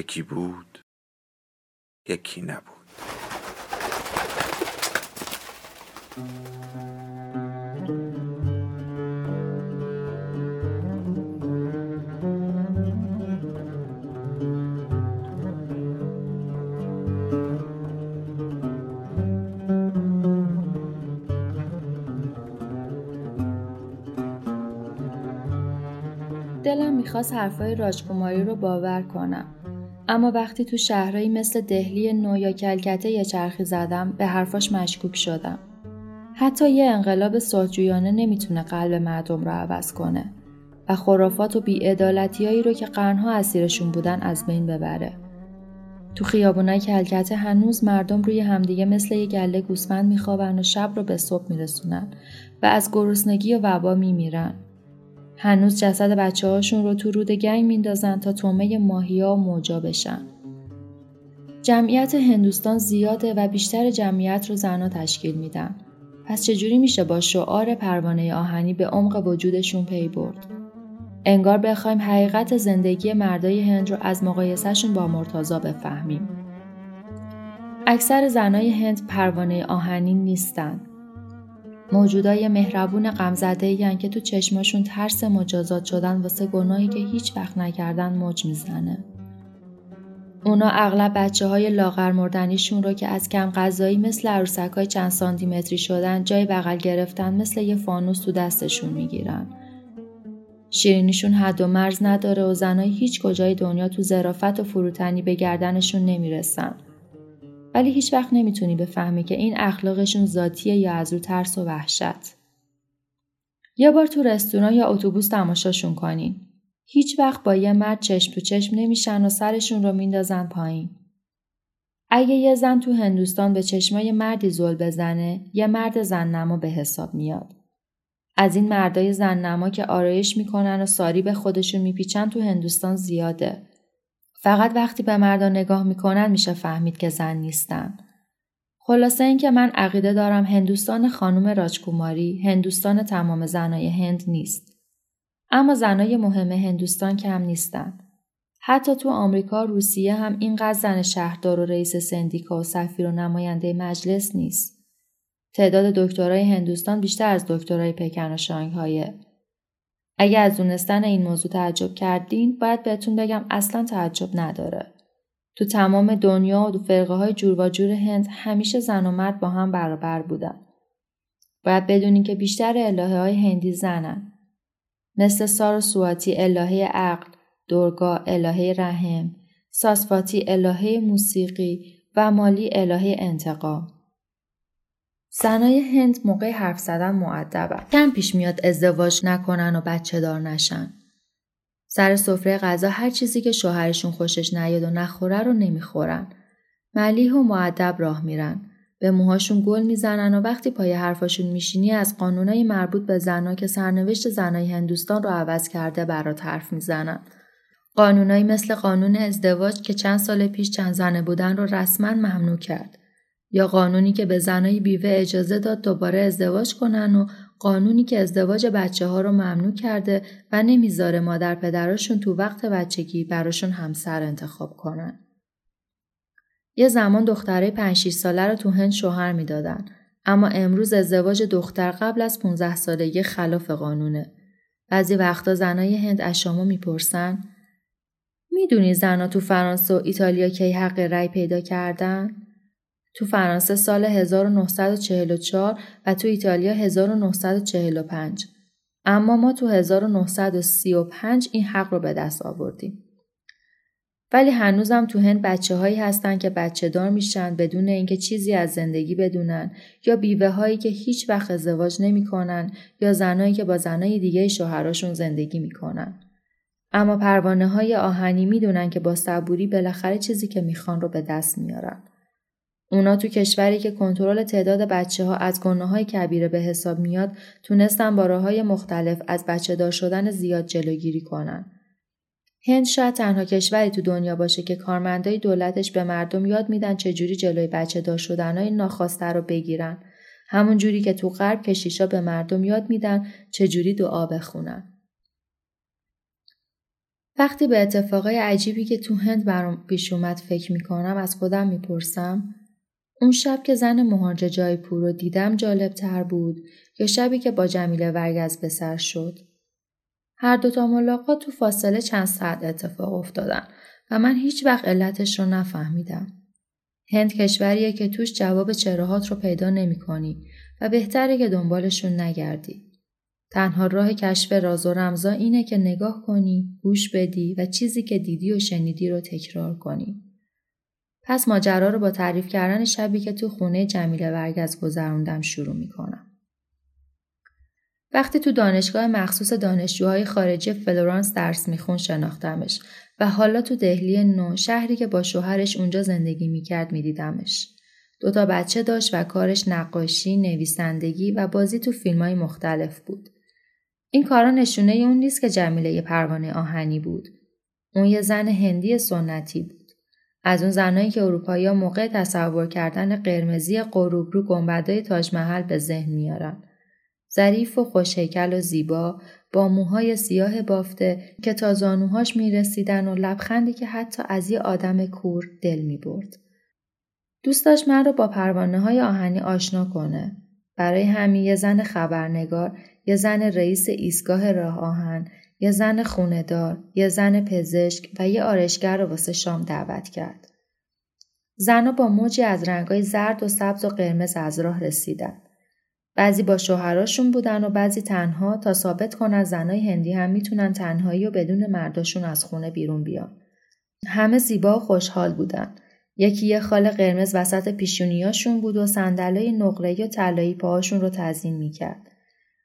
یکی بود یکی نبود. دلم می‌خواست حرفای راجکوماری رو باور کنم. اما وقتی تو شهرهایی مثل دهلی نو یا کلکته یه چرخی زدم به حرفاش مشکوک شدم. حتی یه انقلاب سلطجویانه نمی‌تونه قلب مردم رو عوض کنه و خرافات و بیعدالتیایی رو که قرنها اسیرشون بودن از بین ببره. تو خیابونای کلکته هنوز مردم روی همدیگه مثل یه گله گوسفند میخوابن و شب رو به صبح میرسونن و از گرسنگی و وبا میمیرن. هنوز جسد بچه هاشون رو تو رود گنگ میندازن تا تومه ماهیا موجا بشن. جمعیت هندوستان زیاده و بیشتر جمعیت رو زنها تشکیل میدن. پس چجوری میشه با شعار پروانه آهنی به عمق وجودشون پی برد؟ انگار بخوایم حقیقت زندگی مردای هند رو از مقایسهشون با مرتازا بفهمیم. اکثر زنای هند پروانه آهنی نیستن موجودای مهربون غمزده که تو چشماشون ترس مجازات شدن واسه گناهی که هیچ وقت نکردن موج می‌زنه. اونا اغلب بچه های لاغر مردنیشون رو که از کم غذایی مثل عروسک های چند سانتیمتری شدن جای بغل گرفتن مثل یه فانوس تو دستشون می‌گیرن. شیرینیشون حد و مرز نداره و زنای هیچ کجای دنیا تو زرافت و فروتنی به گردنشون نمی‌رسن. ولی هیچ وقت نمی‌تونی بفهمی که این اخلاقشون ذاتیه یا از رو ترس و وحشت. یه بار تو رستوران یا اتوبوس تماشاشون کنین. هیچ وقت با یه مرد چشم تو چشم نمیشن و سرشون رو میندازن پایین. اگه یه زن تو هندوستان به چشمای مردی زل بزنه، یه مرد زن نما به حساب میاد. از این مردای زن نما که آرایش می‌کنن و ساری به خودشون میپیچن تو هندوستان زیاده. فقط وقتی به مردان نگاه می‌کنن میشه فهمید که زن نیستن. خلاصه اینکه من عقیده دارم هندوستان خانم راجکوماری هندوستان تمام زنای هند نیست. اما زنای مهم هندوستان کم نیستن. حتی تو آمریکا روسیه هم اینقدر زن شهردار و رئیس سندیکا و سفیر و نماینده مجلس نیست. تعداد دکترای هندوستان بیشتر از دکترای پکن و شانگهایه. اگه از دونستن این موضوع تعجب کردین باید بهتون بگم اصلا تعجب نداره. تو تمام دنیا و دو فرقه های جور و جور هند همیشه زن و مرد با هم برابر بودن. باید بدونین که بیشتر الهه های هندی زنن. مثل سار و سواتی الهه عقل، دورگا الهه رحم، ساسفاتی الهه موسیقی و مالی الهه انتقام. زنای هند موقع حرف زدن معدبن. کم پیش میاد ازدواج نکنن و بچه دار نشن. سر سفره غذا هر چیزی که شوهرشون خوشش نیاد و نخوره رو نمی‌خورن. ملیح و معدب راه میرن. به موهاشون گل می‌زنن و وقتی پای حرفاشون میشینی از قانونای مربوط به زنا که سرنوشت زنای هندوستان رو عوض کرده برات حرف می‌زنن. قانونایی مثل قانون ازدواج که چند سال پیش چند زنه بودن رو رسما ممنوع کرد. یا قانونی که به زنای بیوه اجازه داد دوباره ازدواج کنن و قانونی که ازدواج بچه ها رو ممنوع کرده و نمی‌ذاره مادر پدراشون تو وقت بچگی براشون همسر انتخاب کنن. یه زمان دختره 5 6 ساله رو تو هند شوهر می‌دادن اما امروز ازدواج دختر قبل از 15 سالگی خلاف قانونه. بعضی وقتا زنای هند از شما می‌پرسن می‌دونی زنها تو فرانسه و ایتالیا کی حق رأی پیدا کردن؟ تو فرانسه سال 1944 و تو ایتالیا 1945. اما ما تو 1935 این حق رو به دست آوردیم. ولی هنوزم تو هند بچه هایی هستن که بچه دار میشن بدون اینکه چیزی از زندگی بدونن یا بیوه هایی که هیچ وقت ازدواج نمی‌کنن یا زنایی که با زنای دیگه شوهراشون زندگی می‌کنن. اما پروانه های آهنی می‌دونن که با صبوری بالاخره چیزی که می‌خوان رو به دست میارن. اونا تو کشوری که کنترل تعداد بچه ها از گناه های کبیره به حساب میاد تونستن با راه های مختلف از بچه دار شدن زیاد جلوگیری کنن. هند شاید تنها کشوری تو دنیا باشه که کارمندای دولتش به مردم یاد میدن چجوری جلوی بچه دار شدنهای ناخواسته رو بگیرن. همون جوری که تو غرب کشیشا به مردم یاد میدن چجوری دعا بخونن. وقتی به اتفاقای عجیبی که تو هند برام پیش اومد فکر می‌کنم از خودم می‌پرسم اون شب که زن مهاجر جایپور رو دیدم جالب تر بود یا شبی که با جمیله ورگز به سر شد. هر دوتا ملاقات تو فاصله چند ساعت اتفاق افتادن و من هیچ وقت علتش رو نفهمیدم. هند کشوریه که توش جواب چراهات رو پیدا نمی کنی و بهتره که دنبالشون نگردی. تنها راه کشف راز و رمزا اینه که نگاه کنی، گوش بدی و چیزی که دیدی و شنیدی رو تکرار کنی. پس ماجرا رو با تعریف کردن شبی که تو خونه جمیله ورگز گذروندم شروع می‌کنم. وقتی تو دانشگاه مخصوص دانشجوهای خارجی فلورانس درس میخون شناختمش و حالا تو دهلی نو شهری که با شوهرش اونجا زندگی می‌کرد میدیدمش. دوتا بچه داشت و کارش نقاشی، نویسندگی و بازی تو فیلم های مختلف بود. این کارا نشونه اون نیست که جمیله یه پروانه آهنی بود. اون یه زن هندی سنتی بود. از اون زنایی که اروپایی موقع تصور کردن قرمزی غروبرو گنبدای تاج محل به ذهن میارن. ظریف و خوشهیکل و زیبا با موهای سیاه بافته که تا زانوهاش می‌رسیدن و لبخندی که حتی از یه آدم کور دل می‌برد. دوست داشت من رو با پروانه های آهنی آشنا کنه. برای همین یه زن خبرنگار، یه زن رئیس ایستگاه راه آهن، یه زن خوندار، یه زن پزشک و یه آرشگر رو واسه شام دعوت کرد. زنها با موجی از رنگای زرد و سبز و قرمز از راه رسیدن. بعضی با شوهراشون بودن و بعضی تنها تا ثابت کنن زنای هندی هم می‌تونن تنهایی و بدون مرداشون از خونه بیرون بیان. همه زیبا و خوشحال بودن. یکی یه خال قرمز وسط پیشونیاشون بود و صندلای نقره و طلایی پاهاشون رو تزیین می‌کرد.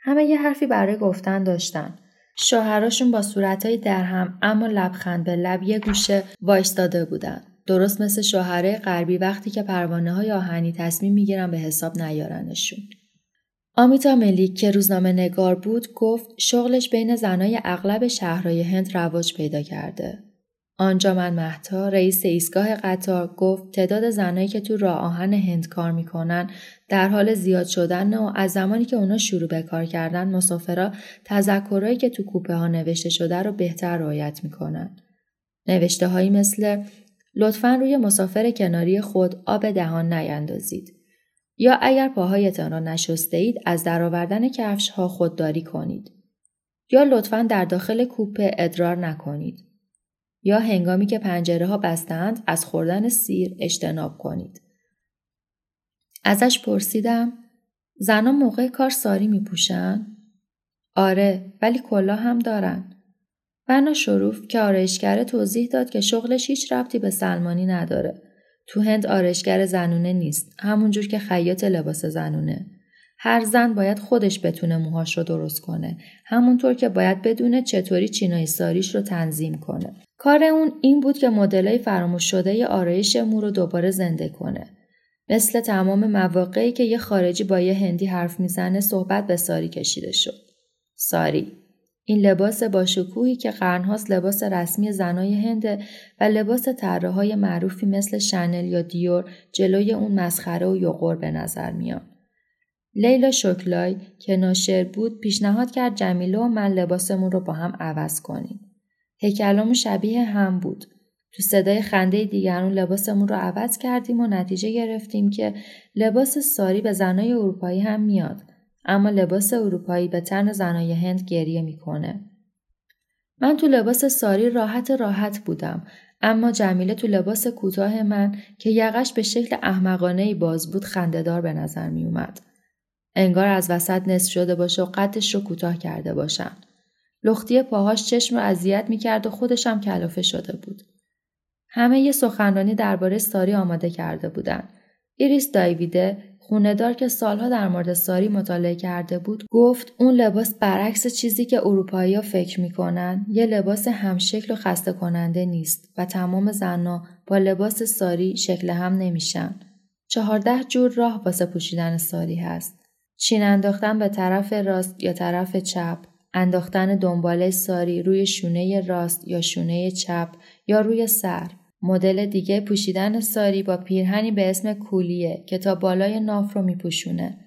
همه یه حرفی برای گفتن داشتن. شوهراشون با صورتهای درهم اما لبخند به لب یه گوشه وایستاده بودن. درست مثل شوهره غربی وقتی که پروانه های آهنی تصمیم می‌گیرن به حساب نیارنشون. آمیتا ملیک که روزنامه نگار بود گفت شغلش بین زنای اغلب شهرهای هند رواج پیدا کرده. آنجا من محتا رئیس ایستگاه قطار گفت تعداد زنایی که تو راه آهن هند کار می‌کنن در حال زیاد شدن و از زمانی که اونا شروع به کار کردن مسافرا تذکرهایی که تو کوپه ها نوشته شده رو بهتر رعایت می‌کنن. نوشته هایی مثل لطفا روی مسافر کناری خود آب دهان نیندازید. یا اگر پاهایتان را نشسته اید از درآوردن کفش ها خودداری کنید. یا لطفا در داخل کوپه ادرار نکنید. یا هنگامی که پنجره ها بستند از خوردن سیر اجتناب کنید. ازش پرسیدم زنان موقع کار ساری می پوشن؟ آره ولی کلا هم دارن. بنا شروف که آرایشگر توضیح داد که شغلش هیچ ربطی به سلمانی نداره. تو هند آرایشگر زنونه نیست. همونجور که خیاط لباس زنونه. هر زن باید خودش بتونه موهاش رو درست کنه. همونطور که باید بدونه چطوری چینای ساریش رو تنظیم کنه. کار اون این بود که مدلای فراموش شده آرایش مو رو دوباره زنده کنه. مثل تمام مواقعی که یه خارجی با یه هندی حرف می‌زنه صحبت به ساری کشیده شد. ساری این لباس با شکوهی که قرنهاست لباس رسمی زنای هنده و لباس های معروفی مثل شنل یا دیور جلوی اون مسخره و یقور به نظر میان. لیلا شکلای که ناشر بود پیشنهاد کرد جمیله و من لباسمون رو با هم عوض کنیم. هیکلامون شبیه هم بود. تو صدای خنده دیگرون لباسمون رو عوض کردیم و نتیجه گرفتیم که لباس ساری به زنای اروپایی هم میاد. اما لباس اروپایی به تن زنای هند گریه می‌کنه. من تو لباس ساری راحت راحت بودم اما جمیله تو لباس کوتاه من که یقش به شکل احمقانه باز بود خندهدار به نظر می اومد. انگار از وسط نصف شده باشه و قدش رو کوتاه کرده باشن. لختی پاهاش چشم رو اذیت می‌کرد و خودشم کلافه شده بود. همه یه سخنرانی درباره ساری آماده کرده بودند. ایریس دایویده خوندار که سالها در مورد ساری مطالعه کرده بود گفت اون لباس برعکس چیزی که اروپایی ها فکر می‌کنن یه لباس همشکل و خسته کننده نیست و تمام زنها با لباس ساری شکل هم نمیشن. چهارده جور راه واسه پوشیدن ساری هست. چین انداختن به طرف راست یا طرف چپ، انداختن دنباله ساری روی شونه راست یا شونه چپ یا روی سر، مدل دیگه پوشیدن ساری با پیرهنی به اسم کولیه که تا بالای ناف رو میپوشونه.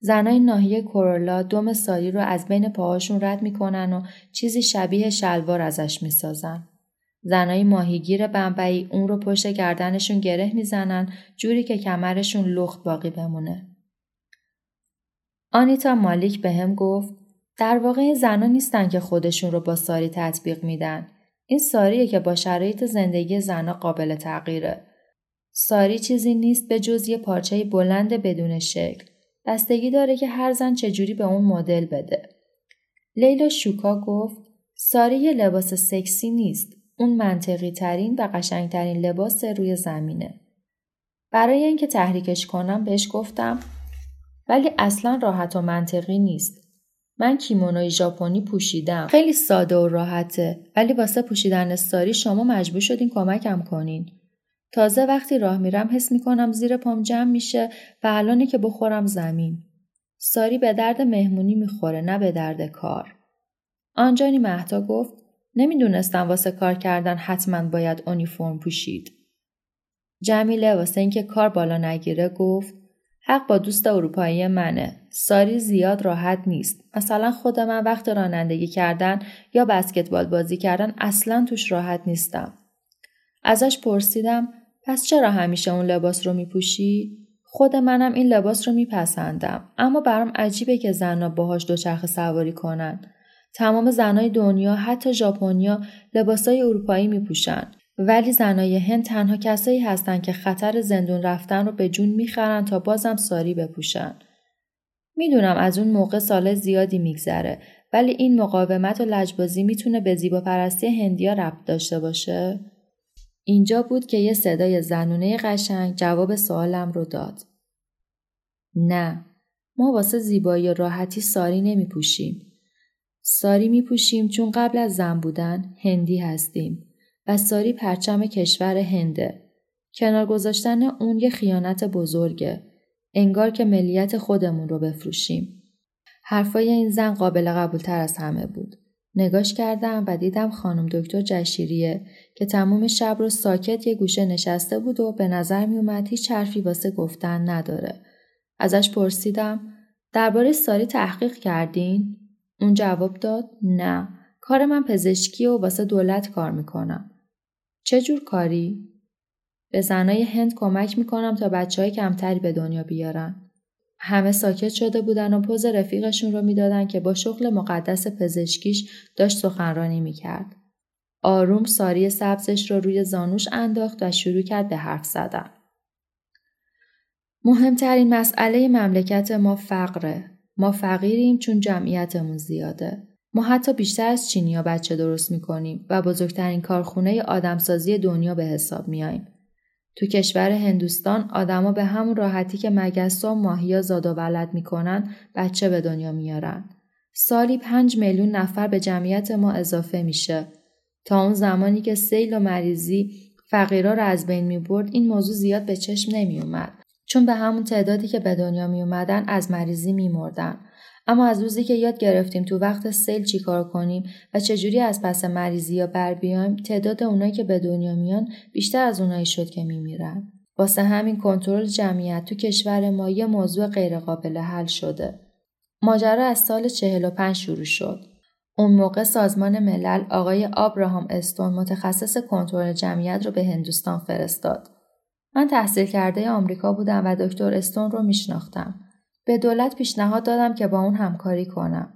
زنای ناحیه کورولا دم ساری رو از بین پاهاشون رد می‌کنن و چیزی شبیه شلوار ازش می‌سازن. زنای ماهیگیر بمبئی اون رو پشت گردنشون گره می‌زنن جوری که کمرشون لخت باقی بمونه. آنیتا مالیک به هم گفت در واقع زنها نیستن که خودشون رو با ساری تطبیق میدن. این ساریه که با شرایط زندگی زنها قابل تغییره. ساری چیزی نیست به جز یه پارچه بلند بدون شکل. بستگی داره که هر زن چجوری به اون مدل بده. لیلا شوکا گفت ساری یه لباس سکسی نیست. اون منطقی ترین و قشنگ ترین لباس روی زمینه. برای اینکه تحریکش کنم بهش گفتم ولی اصلا راحت و منطقی نیست. من کیمونوی ژاپنی پوشیدم. خیلی ساده و راحته ولی واسه پوشیدن ساری شما مجبور شدین کمکم کنین. تازه وقتی راه میرم حس می‌کنم زیر پام جمع میشه و الانه که بخورم زمین. ساری به درد مهمونی می‌خوره نه به درد کار. آنجانی مهتا گفت نمی‌دونستم واسه کار کردن حتما باید اونیفرم پوشید. جمیله واسه اینکه کار بالا نگیره گفت حق با دوست اروپایی منه. ساری زیاد راحت نیست. مثلا خود من وقت رانندگی کردن یا بسکتبال بازی کردن اصلا توش راحت نیستم. ازش پرسیدم پس چرا همیشه اون لباس رو میپوشی؟ خود منم این لباس رو میپسندم اما برام عجیبه که زنها باهاش دوچرخه سواری کنن. تمام زنای دنیا حتی ژاپنیا لباسای اروپایی میپوشن ولی زنای هند تنها کسایی هستند که خطر زندون رفتن رو به جون می‌خرن تا بازم ساری بپوشن. می‌دونم از اون موقع سال زیادی میگذره ولی این مقاومت و لجبازی می‌تونه به زیبا پرستی هندیا ربط داشته باشه؟ اینجا بود که یه صدای زنونه قشنگ جواب سوالم رو داد. نه، ما واسه زیبایی و راحتی ساری نمی پوشیم. ساری می پوشیم چون قبل از زن بودن هندی هستیم. و ساری پرچم کشور هنده. کنار گذاشتن اون یه خیانت بزرگه. انگار که ملیت خودمون رو بفروشیم. حرفای این زن قابل قبول تر از همه بود. نگاش کردم و دیدم خانم دکتر جشیریه که تمام شب رو ساکت یه گوشه نشسته بود و به نظر می اومد هیچ حرفی واسه گفتن نداره. ازش پرسیدم درباره ساری تحقیق کردین؟ اون جواب داد نه. کار من پزشکی و واسه دولت کار می‌کنم. چه جور کاری؟ به زنای هند کمک می‌کنم تا بچه های کمتری به دنیا بیارن. همه ساکت شده بودن و پوز رفیقشون رو می‌دادن که با شغل مقدس پزشکیش داشت سخنرانی می‌کرد. آروم ساری سبزش رو روی زانوش انداخت و شروع کرد به حرف زدن. مهمترین مسئله مملکت ما فقره. ما فقیریم چون جمعیتمون زیاده. ما حتی بیشتر از چینیا بچه درست می‌کنیم و بزرگترین کارخونه آدمسازی دنیا به حساب میاییم. تو کشور هندوستان آدما به همون راحتی که مگسا و ماهیا زاد و ولد می‌کنن بچه به دنیا میارن. سالی پنج میلیون نفر به جمعیت ما اضافه میشه. تا اون زمانی که سیل و مریضی فقیرا رو از بین می‌برد این موضوع زیاد به چشم نمیومد. چون به همون تعدادی که به دنیا می اومدن از مریضی میمردن. اما از روزی که یاد گرفتیم تو وقت سیل چیکار کنیم و چجوری از پس مریضی یا بر بیایم تعداد اونایی که به دنیا میان بیشتر از اونایی شد که میمیرن. واسه همین کنترل جمعیت تو کشور ما یه موضوع غیرقابل حل شده. ماجرا از سال 45 شروع شد. اون موقع سازمان ملل آقای آبراهام استون متخصص کنترل جمعیت رو به هندوستان فرستاد. من تحصیل کرده آمریکا بودم و دکتر استون رو میشناختم. به دولت پیشنهاد دادم که با اون همکاری کنم.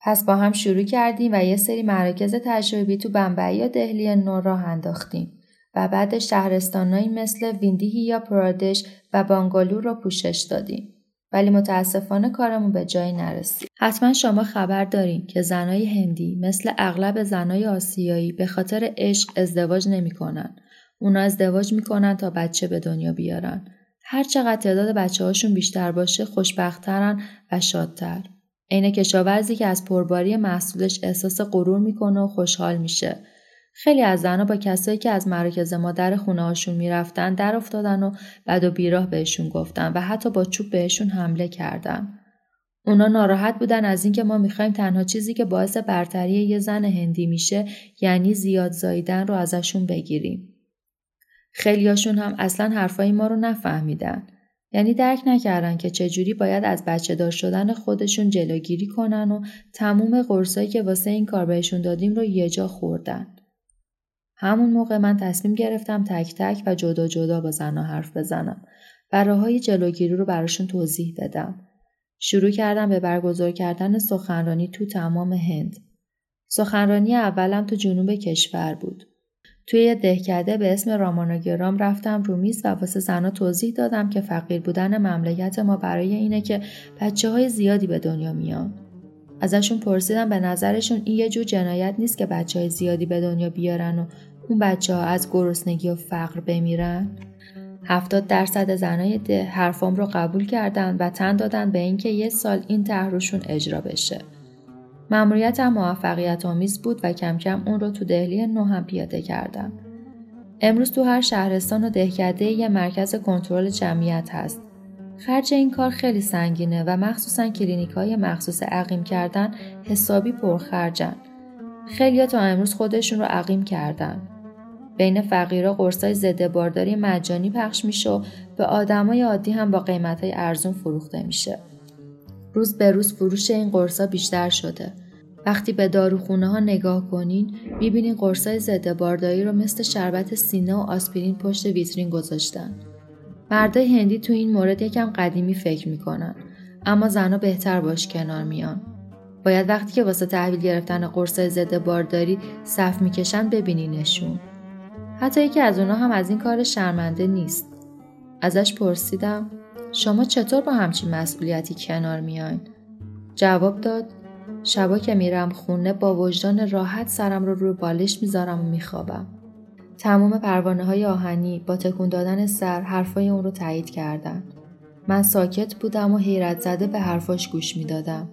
پس با هم شروع کردیم و یه سری مراکز تجربی تو بمبئی یا دهلی نو راه انداختیم و بعد شهرستانهایی مثل ویندیهی یا پرادش و بانگالور را پوشش دادیم. ولی متاسفانه کارمون به جایی نرسید. حتما شما خبر دارین که زنای هندی مثل اغلب زنای آسیایی به خاطر عشق ازدواج نمی‌کنن. اونا ازدواج می‌کنن تا بچه به دنیا بیارن. هر چقدر تعداد بچه هاشون بیشتر باشه خوشبختترن و شادتر. عین کشاورزی که از پرباری محصولش احساس غرور می‌کنه و خوشحال میشه. خیلی از زنها با کسایی که از مراکز مادر خونه هاشون می‌رفتن در افتادن و بد و بیراه بهشون گفتن و حتی با چوب بهشون حمله کردن. اونا ناراحت بودن از اینکه ما می‌خوایم تنها چیزی که باعث برتری یه زن هندی میشه یعنی زیاد زاییدن رو ازشون بگیریم. خیلیاشون هم اصلا حرفای ما رو نفهمیدن. یعنی درک نکردن که چجوری باید از بچه دار شدن خودشون جلوگیری کنن و تموم قرصایی که واسه این کار بهشون دادیم رو یه جا خوردن. همون موقع من تصمیم گرفتم تک تک و جدا جدا با زنها حرف بزنم و راه های جلوگیری رو براشون توضیح بدم. شروع کردم به برگزار کردن سخنرانی تو تمام هند. سخنرانی اولم تو جنوب کشور بود. توی یه دهکده به اسم راماناگرام رفتم رو میز و واسه زنها توضیح دادم که فقیر بودن مملکت ما برای اینه که بچه های زیادی به دنیا میان. ازشون پرسیدم به نظرشون این یه جور جنایت نیست که بچه های زیادی به دنیا بیارن و اون بچه ها از گرسنگی و فقر بمیرن؟ هفتاد درصد زنای ده حرفام رو قبول کردن و تن دادن به اینکه یه سال این طرح اجرا بشه. مأموریتم موفقیت آمیز بود و کم کم اون رو تو دهلی نو هم پیاده کردم. امروز تو هر شهرستان و دهکده یه مرکز کنترل جمعیت هست. خرج این کار خیلی سنگینه و مخصوصا کلینیک های مخصوص عقیم کردن حسابی پرخرجن. خیلی تا امروز خودشون رو عقیم کردن. بین فقیرا قرصای ضد بارداری مجانی پخش میشه و به آدمای عادی هم با قیمتهای ارزون فروخته میشه. روز به روز فروش این قرصا بیشتر شده. وقتی به داروخونه ها نگاه کنین می‌بینین قرصای ضد بارداری رو مثل شربت سینه و آسپرین پشت ویترین گذاشتن. مردای هندی تو این مورد یکم قدیمی فکر می‌کنن اما زنها بهتر باش کنار میان. باید وقتی که واسه تحویل گرفتن قرصای ضد بارداری صف می‌کشن ببینینشون. حتی یکی از اونا هم از این کار شرمنده نیست. ازش پرسیدم شما چطور با همچین مسئولیتی کنار میاین؟ جواب داد شبا که میرم خونه با وجدان راحت سرم رو روی بالش می‌ذارم و میخوابم. تمام پروانه های آهنی با تکون دادن سر حرفای اون رو تایید کردن. من ساکت بودم و حیرت زده به حرفاش گوش می‌دادم.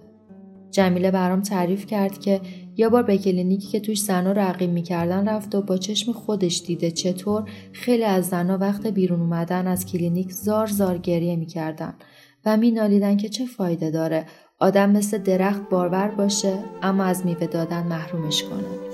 جمیله برام تعریف کرد که یه بار به کلینیکی که توش زنا عقیم می‌کردن رفت و با چشم خودش دیده چطور خیلی از زنا وقت بیرون اومدن از کلینیک زار زار گریه می‌کردن و مینالیدن که چه فایده داره آدم مثل درخت بارور باشه اما از میوه دادن محرومش کنه.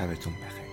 شبتون بخیر.